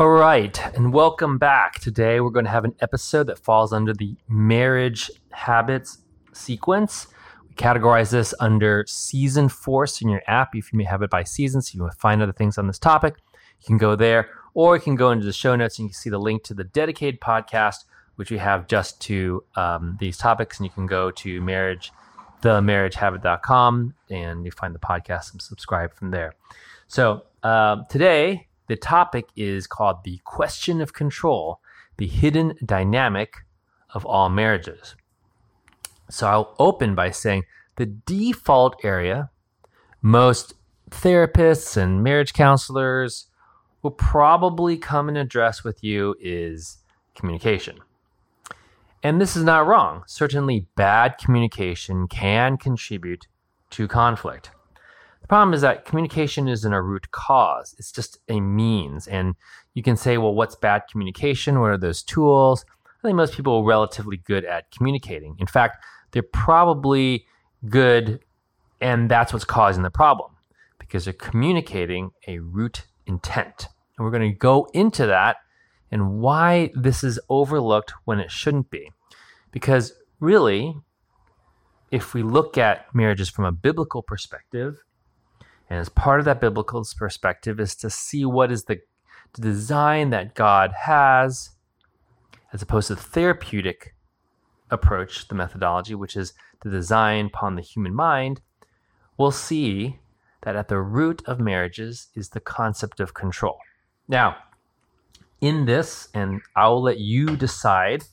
All right, and welcome back. Today we're going to have an episode that falls under the marriage habits sequence. We categorize this under season force in your app. If you may have it by season, so you to find other things on this topic, you can go there, or you can go into the show notes and you can see the link to the dedicated podcast, which we have just to um, these topics, and you can go to marriage themarriagehabit.com and you find the podcast and subscribe from there. So um, today, the topic is called the question of control, the hidden dynamic of all marriages. So I'll open by saying the default area most therapists and marriage counselors will probably come and address with you is communication. And this is not wrong. Certainly, bad communication can contribute to conflict. Problem is that communication isn't a root cause, it's just a means. And you can say, well, what's bad communication? What are those tools? I think most people are relatively good at communicating. In fact, they're probably good, and that's what's causing the problem because they're communicating a root intent. And we're going to go into that and why this is overlooked when it shouldn't be. Because really, if we look at marriages from a biblical perspective, and as part of that biblical perspective is to see what is the, design that God has, as opposed to the therapeutic approach, the methodology, which is the design upon the human mind, we'll see that at the root of marriages is the concept of control. Now, in this, and I'll let you decide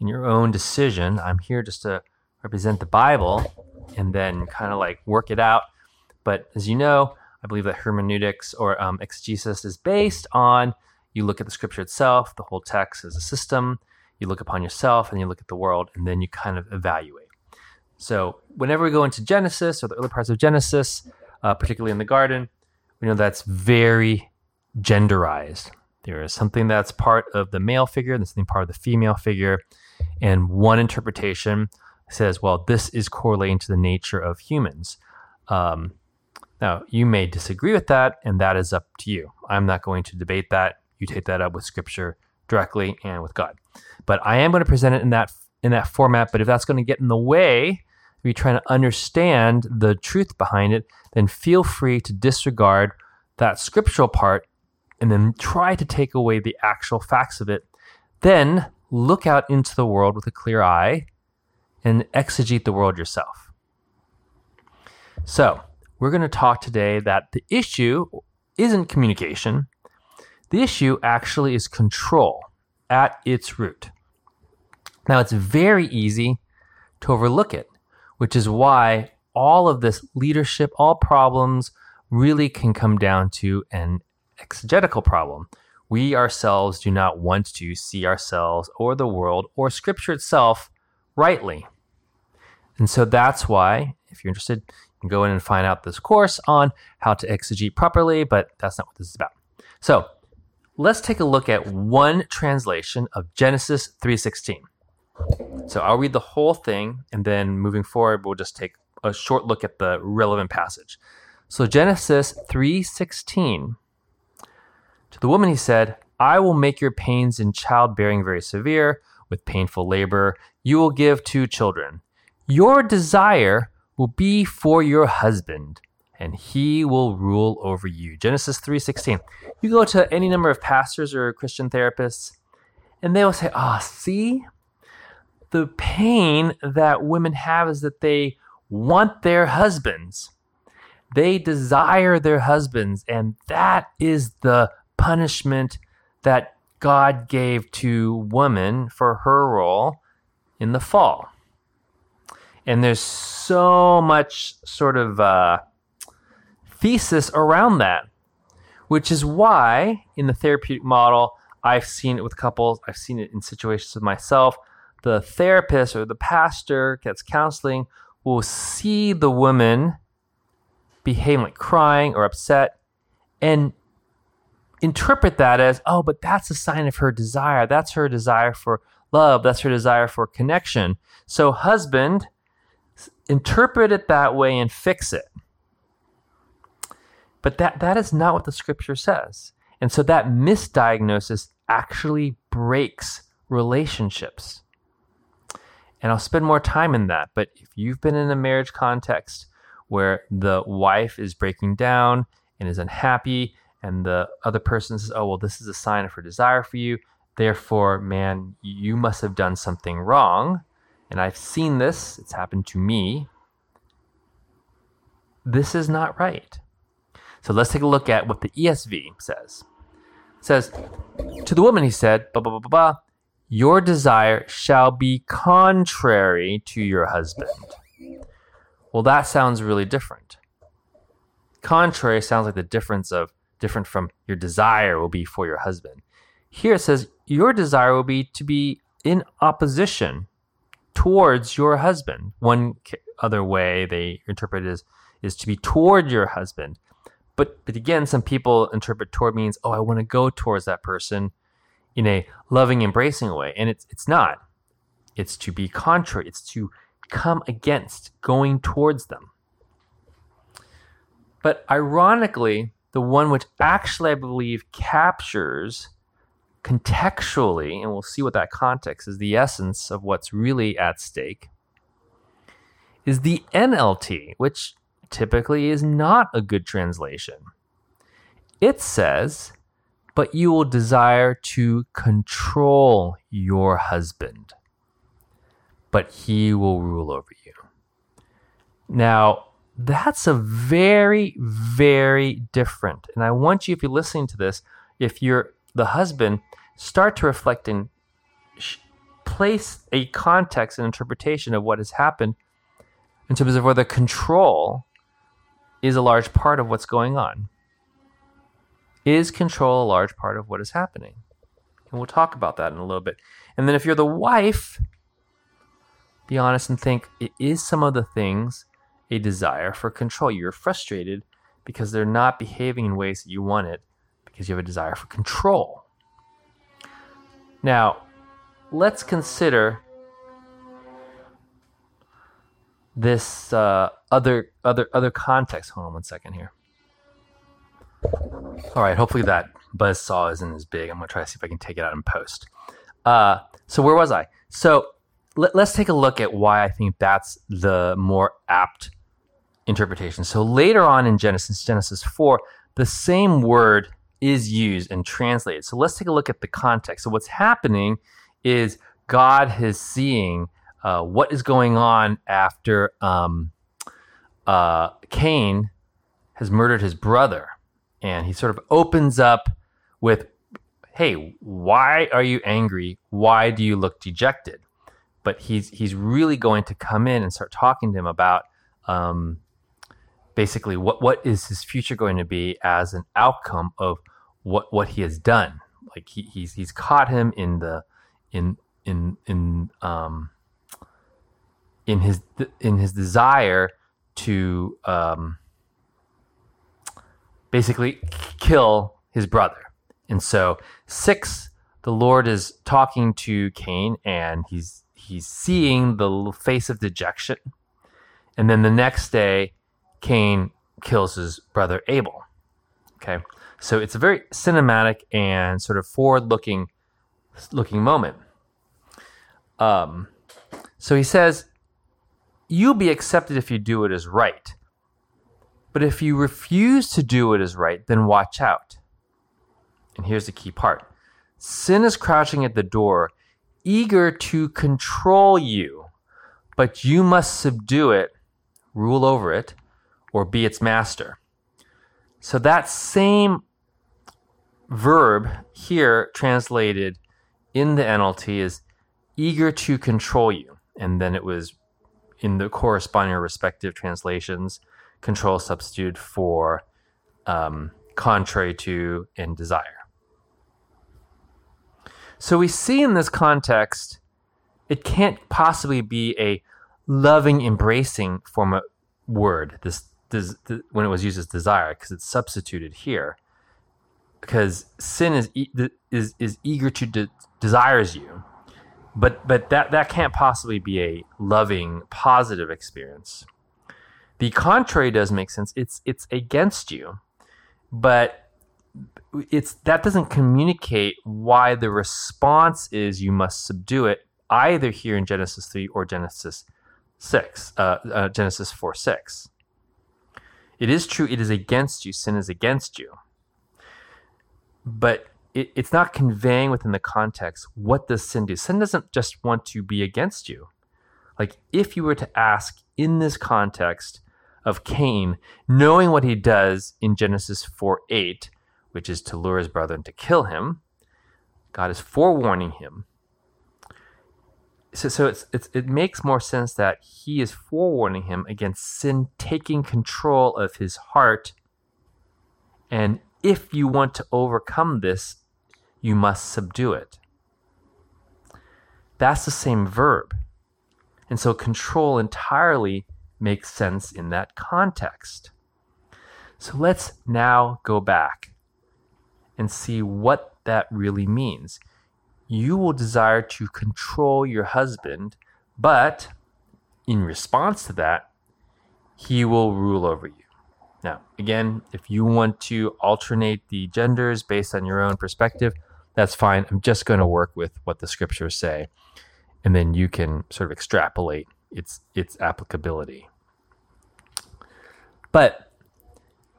in your own decision. I'm here just to represent the Bible and then kind of like work it out. But as you know, I believe that hermeneutics or um, exegesis is based on you look at the scripture itself, the whole text as a system, you look upon yourself, and you look at the world, and then you kind of evaluate. So, whenever we go into Genesis or the early parts of Genesis, uh, particularly in the garden, we know that's very genderized. There is something that's part of the male figure, and something part of the female figure. And one interpretation says, well, this is correlating to the nature of humans. Um, now, you may disagree with that, and that is up to you. I'm not going to debate that. You take that up with Scripture directly and with God. But I am going to present it in that in that format. But if that's going to get in the way of you're trying to understand the truth behind it, then feel free to disregard that scriptural part and then try to take away the actual facts of it. Then look out into the world with a clear eye and exegete the world yourself. So, we're going to talk today that the issue isn't communication. The issue actually is control at its root. Now, it's very easy to overlook it, which is why all of this leadership, all problems really can come down to an exegetical problem. We ourselves do not want to see ourselves or the world or scripture itself rightly. And so that's why, if you're interested, go in and find out this course on how to exegete properly, but that's not what this is about. So let's take a look at one translation of Genesis 3:16. So I'll read the whole thing, and then moving forward, we'll just take a short look at the relevant passage. So Genesis 3:16 to the woman he said, I will make your pains in childbearing very severe. With painful labor, you will give two children. Your desire will be for your husband, and he will rule over you. Genesis 3:16. You go to any number of pastors or Christian therapists, and they will say, "Ah, oh, see, the pain that women have is that they want their husbands. They desire their husbands, and that is the punishment that God gave to woman for her role in the fall. And there's so much sort of uh, thesis around that, which is why in the therapeutic model, I've seen it with couples, I've seen it in situations with myself. The therapist or the pastor gets counseling will see the woman behaving like crying or upset and interpret that as, oh, but that's a sign of her desire. That's her desire for love. That's her desire for connection. So, husband, interpret it that way and fix it. But that, that is not what the scripture says. And so that misdiagnosis actually breaks relationships. And I'll spend more time in that. But if you've been in a marriage context where the wife is breaking down and is unhappy, and the other person says, Oh, well, this is a sign of her desire for you. Therefore, man, you must have done something wrong. And I've seen this, it's happened to me. This is not right. So let's take a look at what the ESV says. It says, To the woman, he said, blah, blah, blah, blah, blah, your desire shall be contrary to your husband. Well, that sounds really different. Contrary sounds like the difference of different from your desire will be for your husband. Here it says your desire will be to be in opposition towards your husband. One other way they interpret it is is to be toward your husband. But but again, some people interpret toward means, oh, I want to go towards that person in a loving, embracing way. And it's it's not. It's to be contrary. It's to come against, going towards them. But ironically, the one which actually I believe captures contextually, and we'll see what that context is, the essence of what's really at stake, is the NLT, which typically is not a good translation. It says, but you will desire to control your husband, but he will rule over you. Now, that's a very, very different. And I want you, if you're listening to this, if you're the husband, start to reflect and place a context and interpretation of what has happened in terms of whether control is a large part of what's going on. Is control a large part of what is happening? And we'll talk about that in a little bit. And then if you're the wife, be honest and think it is some of the things a desire for control. You're frustrated because they're not behaving in ways that you want it because you have a desire for control. Now, let's consider this uh, other other other context. Hold on one second here. All right, hopefully that buzz saw isn't as big. I'm gonna try to see if I can take it out in post. Uh, so where was I? So let, us take a look at why I think that's the more apt interpretation. So later on in Genesis, Genesis 4, the same word is used and translated. So let's take a look at the context. So what's happening is God is seeing uh, what is going on after um, uh, Cain has murdered his brother. And he sort of opens up with, Hey, why are you angry? Why do you look dejected? But he's, he's really going to come in and start talking to him about um, basically what, what is his future going to be as an outcome of what, what he has done. Like he, he's, he's caught him in the, in, in, in, um, in his in his desire to um, basically kill his brother. And so six, the Lord is talking to Cain, and he's he's seeing the face of dejection. And then the next day, Cain kills his brother Abel. Okay, so it's a very cinematic and sort of forward-looking looking moment. Um, so he says, You'll be accepted if you do what is right. But if you refuse to do what is right, then watch out. And here's the key part sin is crouching at the door, eager to control you, but you must subdue it, rule over it, or be its master. So that same verb here translated in the NLT is eager to control you. And then it was in the corresponding or respective translations, control substitute for um, contrary to and desire. So we see in this context, it can't possibly be a loving, embracing form of word. This, this when it was used as desire, because it's substituted here. Because sin is is is eager to de- desires you, but but that that can't possibly be a loving positive experience the contrary does make sense it's it's against you but it's that doesn't communicate why the response is you must subdue it either here in Genesis 3 or Genesis 6, uh, uh, Genesis 4 6. It is true, it is against you, sin is against you. But it, it's not conveying within the context what does sin do. Sin doesn't just want to be against you. Like if you were to ask in this context of Cain, knowing what he does in Genesis 4 8, which is to lure his brother and to kill him, God is forewarning him so, so it's, it's, it makes more sense that he is forewarning him against sin taking control of his heart. And if you want to overcome this, you must subdue it. That's the same verb. And so control entirely makes sense in that context. So let's now go back and see what that really means you will desire to control your husband, but in response to that, he will rule over you. Now, again, if you want to alternate the genders based on your own perspective, that's fine. I'm just going to work with what the scriptures say, and then you can sort of extrapolate its its applicability. But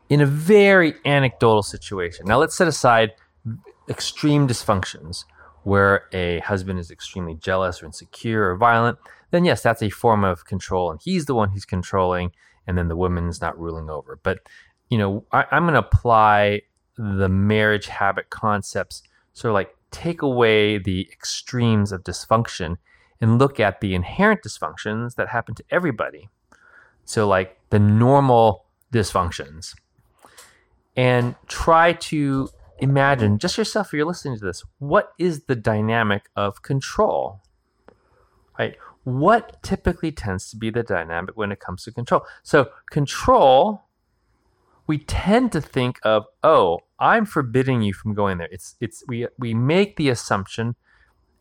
in a very anecdotal situation, now let's set aside extreme dysfunctions where a husband is extremely jealous or insecure or violent, then yes, that's a form of control, and he's the one who's controlling, and then the woman's not ruling over. But you know, I, I'm going to apply the marriage habit concepts, sort of like take away the extremes of dysfunction and look at the inherent dysfunctions that happen to everybody. So, like the normal dysfunctions, and try to imagine just yourself if you're listening to this what is the dynamic of control right? What typically tends to be the dynamic when it comes to control? So control we tend to think of oh i'm forbidding you from going there. It's it's we we make the assumption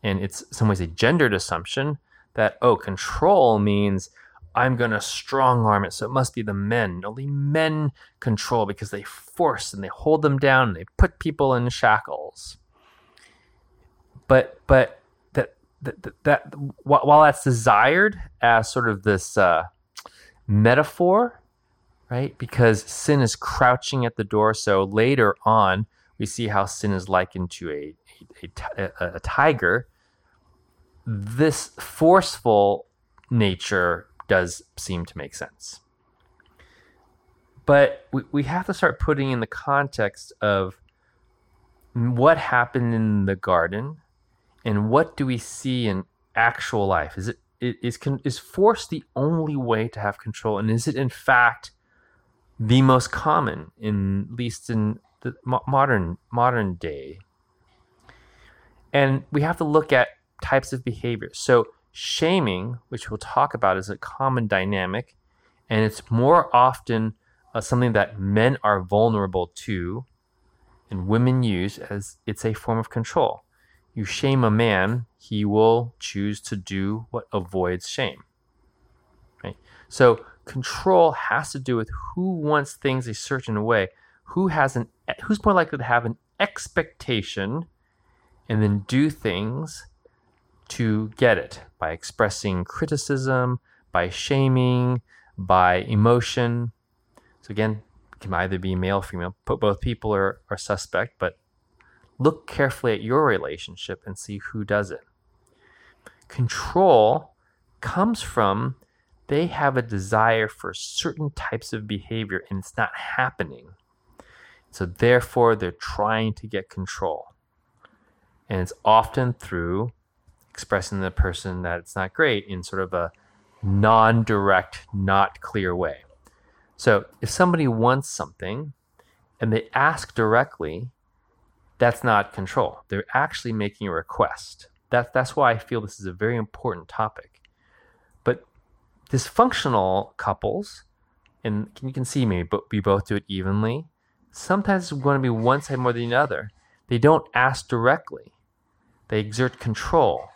and it's some ways a gendered assumption that oh control means I'm going to strong arm it. So it must be the men. Only men control because they force and they hold them down and they put people in shackles. But, but that, that, that, while that's desired as sort of this uh, metaphor, right? Because sin is crouching at the door. So later on, we see how sin is likened to a, a, a, a tiger. This forceful nature does seem to make sense. But we, we have to start putting in the context of what happened in the garden and what do we see in actual life? Is it is is force the only way to have control, and is it in fact the most common, in least in the modern modern day? And we have to look at types of behavior. So Shaming, which we'll talk about, is a common dynamic, and it's more often uh, something that men are vulnerable to and women use as it's a form of control. You shame a man, he will choose to do what avoids shame. Right? So control has to do with who wants things a certain way, who has an who's more likely to have an expectation and then do things to get it by expressing criticism, by shaming, by emotion. So again, it can either be male, or female, both people are, are suspect, but look carefully at your relationship and see who does it. Control comes from they have a desire for certain types of behavior and it's not happening. So therefore, they're trying to get control. And it's often through expressing the person that it's not great in sort of a non direct, not clear way. So if somebody wants something and they ask directly, that's not control. They're actually making a request. That, that's why I feel this is a very important topic. But dysfunctional couples, and you can see me, but we both do it evenly. Sometimes it's going to be one side more than the other. They don't ask directly. They exert control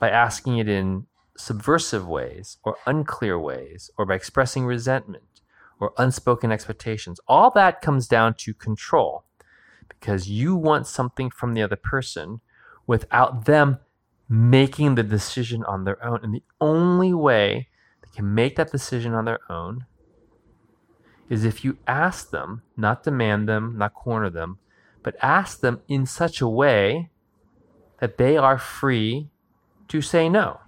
by asking it in subversive ways or unclear ways or by expressing resentment or unspoken expectations. All that comes down to control. because you want something from the other person without them making the decision on their own. And the only way they can make that decision on their own is if you ask them, not demand them, not corner them, but ask them in such a way that they are free to say no.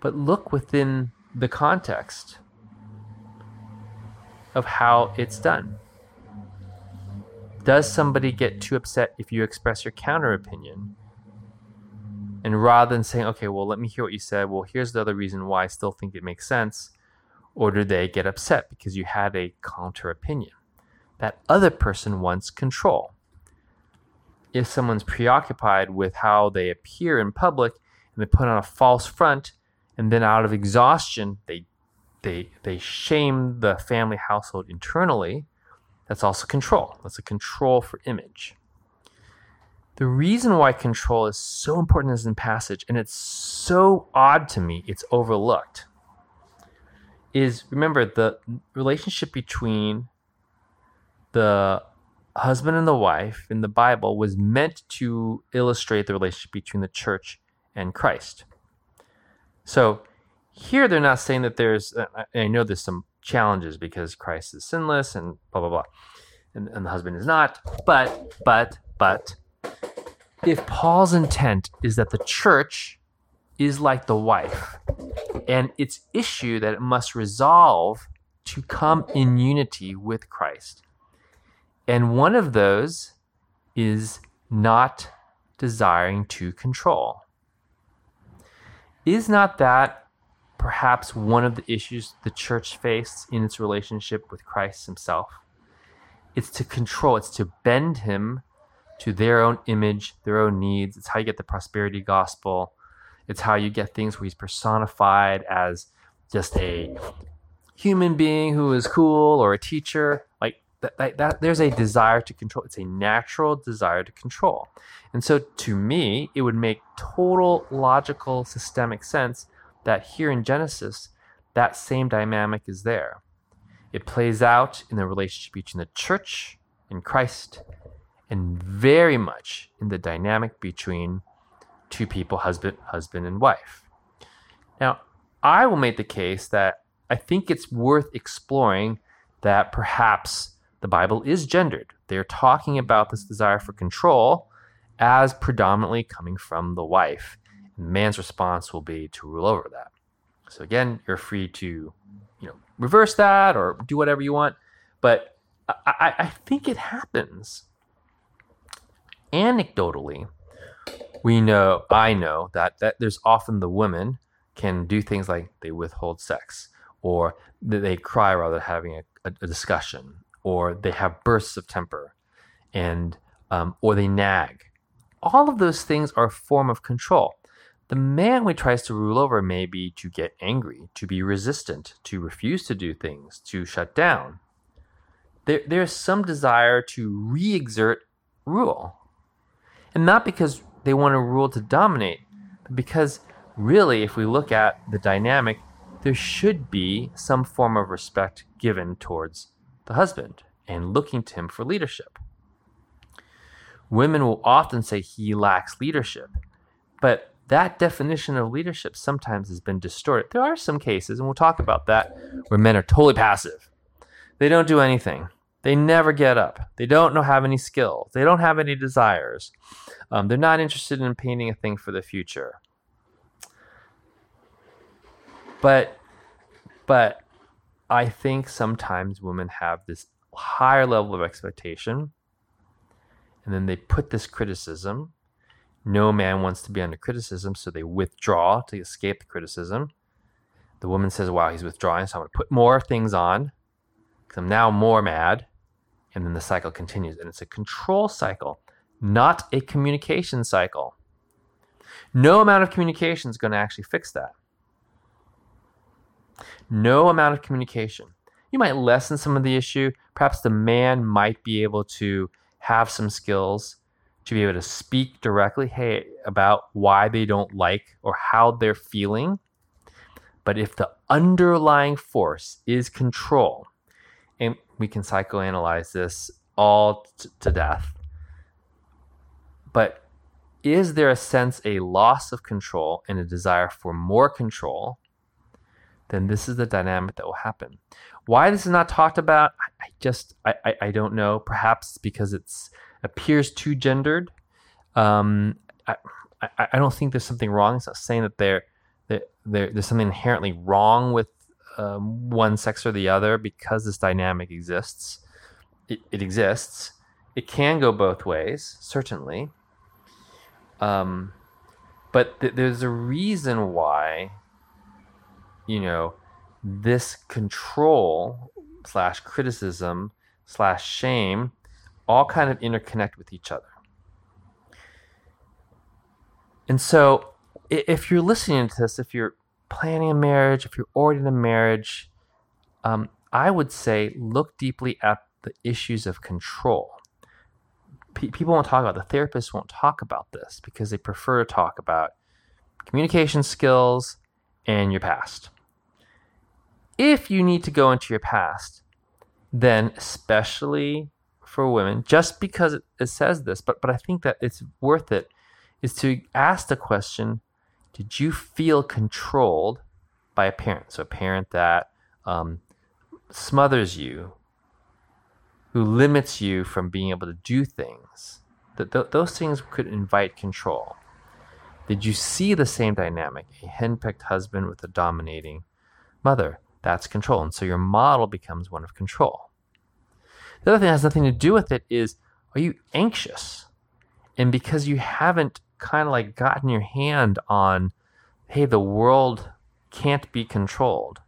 But look within the context of how it's done. Does somebody get too upset if you express your counter opinion? And rather than saying, okay, well, let me hear what you said, well, here's the other reason why I still think it makes sense, or do they get upset because you had a counter opinion? That other person wants control. If someone's preoccupied with how they appear in public and they put on a false front, and then out of exhaustion, they they they shame the family household internally, that's also control. That's a control for image. The reason why control is so important is in passage, and it's so odd to me, it's overlooked, is remember the relationship between the husband and the wife in the Bible was meant to illustrate the relationship between the church and Christ. So here they're not saying that there's, I know there's some challenges because Christ is sinless and blah blah blah, and, and the husband is not. But but but if Paul's intent is that the church is like the wife, and its issue that it must resolve to come in unity with Christ, and one of those is not desiring to control. Is not that perhaps one of the issues the church faced in its relationship with Christ himself. It's to control, it's to bend him to their own image, their own needs. It's how you get the prosperity gospel. It's how you get things where he's personified as just a human being who is cool or a teacher. That, that, that, there's a desire to control. It's a natural desire to control. And so to me, it would make total logical systemic sense that here in Genesis, that same dynamic is there. It plays out in the relationship between the church and Christ, and very much in the dynamic between two people, husband, husband and wife. Now, I will make the case that I think it's worth exploring that perhaps the Bible is gendered. They're talking about this desire for control as predominantly coming from the wife man's response will be to rule over that. So again, you're free to, you know, reverse that or do whatever you want. But I, I think it happens. Anecdotally, we know, I know that, that there's often the women can do things like they withhold sex or they cry rather than having a, a discussion or they have bursts of temper and um, or they nag. All of those things are a form of control. The man we tries to rule over may be to get angry, to be resistant, to refuse to do things, to shut down. There, there's some desire to re exert rule. And not because they want to rule to dominate, but because really, if we look at the dynamic, there should be some form of respect given towards the husband and looking to him for leadership. Women will often say he lacks leadership, but that definition of leadership sometimes has been distorted. There are some cases, and we'll talk about that, where men are totally passive. They don't do anything. They never get up. They don't have any skills. They don't have any desires. Um, they're not interested in painting a thing for the future. But, but I think sometimes women have this higher level of expectation, and then they put this criticism no man wants to be under criticism, so they withdraw to escape the criticism. The woman says, Wow, he's withdrawing, so I'm going to put more things on because I'm now more mad. And then the cycle continues. And it's a control cycle, not a communication cycle. No amount of communication is going to actually fix that. No amount of communication. You might lessen some of the issue. Perhaps the man might be able to have some skills to be able to speak directly hey about why they don't like or how they're feeling but if the underlying force is control and we can psychoanalyze this all t- to death. But is there a sense, a loss of control and a desire for more control? Then this is the dynamic that will happen. Why this is not talked about, I just I, I, I don't know. Perhaps because it's appears too gendered. Um, I, I, I don't think there's something wrong. It's not saying that there, there there's something inherently wrong with um, one sex or the other because this dynamic exists. It, it exists. It can go both ways, certainly. Um, but th- there's a reason why, you know, this control slash criticism slash shame all kind of interconnect with each other. And so, if you're listening to this, if you're planning a marriage, if you're already in a marriage, um, I would say look deeply at the issues of control. P- people won't talk about the therapists won't talk about this because they prefer to talk about communication skills and your past. If you need to go into your past, then especially for women, just because it, says this, but but I think that it's worth it, is to ask the question did you feel controlled by a parent? So a parent that um, smothers you, who limits you from being able to do things. That th- those things could invite control. Did you see the same dynamic? A henpecked husband with a dominating mother. That's control. And so your model becomes one of control. The other thing that has nothing to do with it is are you anxious? And because you haven't kind of like gotten your hand on, hey, the world can't be controlled.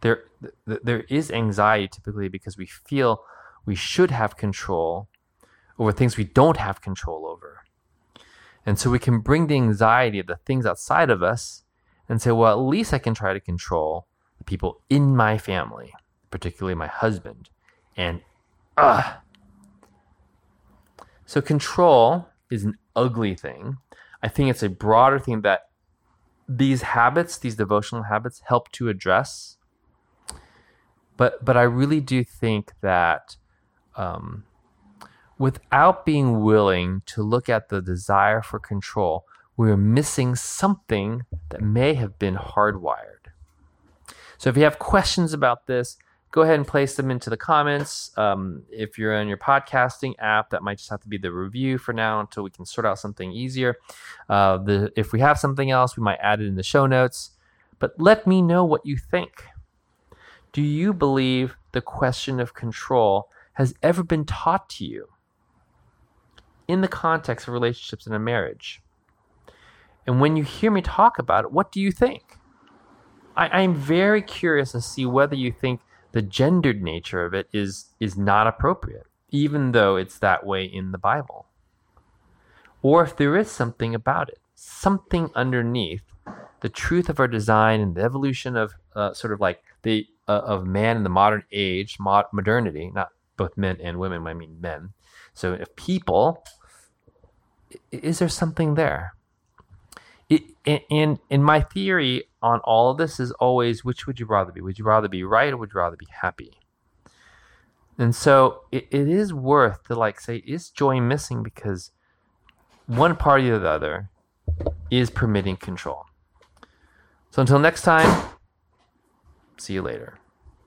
There, th- there is anxiety typically because we feel we should have control over things we don't have control over. And so we can bring the anxiety of the things outside of us and say, well, at least I can try to control the people in my family, particularly my husband. And, ah. So control is an ugly thing. I think it's a broader thing that these habits, these devotional habits, help to address. But but I really do think that um, without being willing to look at the desire for control, we're missing something that may have been hardwired. So if you have questions about this, go ahead and place them into the comments. Um, if you're on your podcasting app, that might just have to be the review for now until we can sort out something easier. Uh, the, if we have something else, we might add it in the show notes. But let me know what you think. Do you believe the question of control has ever been taught to you in the context of relationships in a marriage? And when you hear me talk about it, what do you think? I, I'm very curious to see whether you think the gendered nature of it is is not appropriate, even though it's that way in the Bible. Or if there is something about it, something underneath the truth of our design and the evolution of uh, sort of like the uh, of man in the modern age, mod- modernity, not both men and women, I mean men. So if people, is there something there? It, and, and my theory on all of this is always which would you rather be? Would you rather be right or would you rather be happy? And so it, it is worth to like say, is joy missing because one party or the other is permitting control? So until next time, see you later.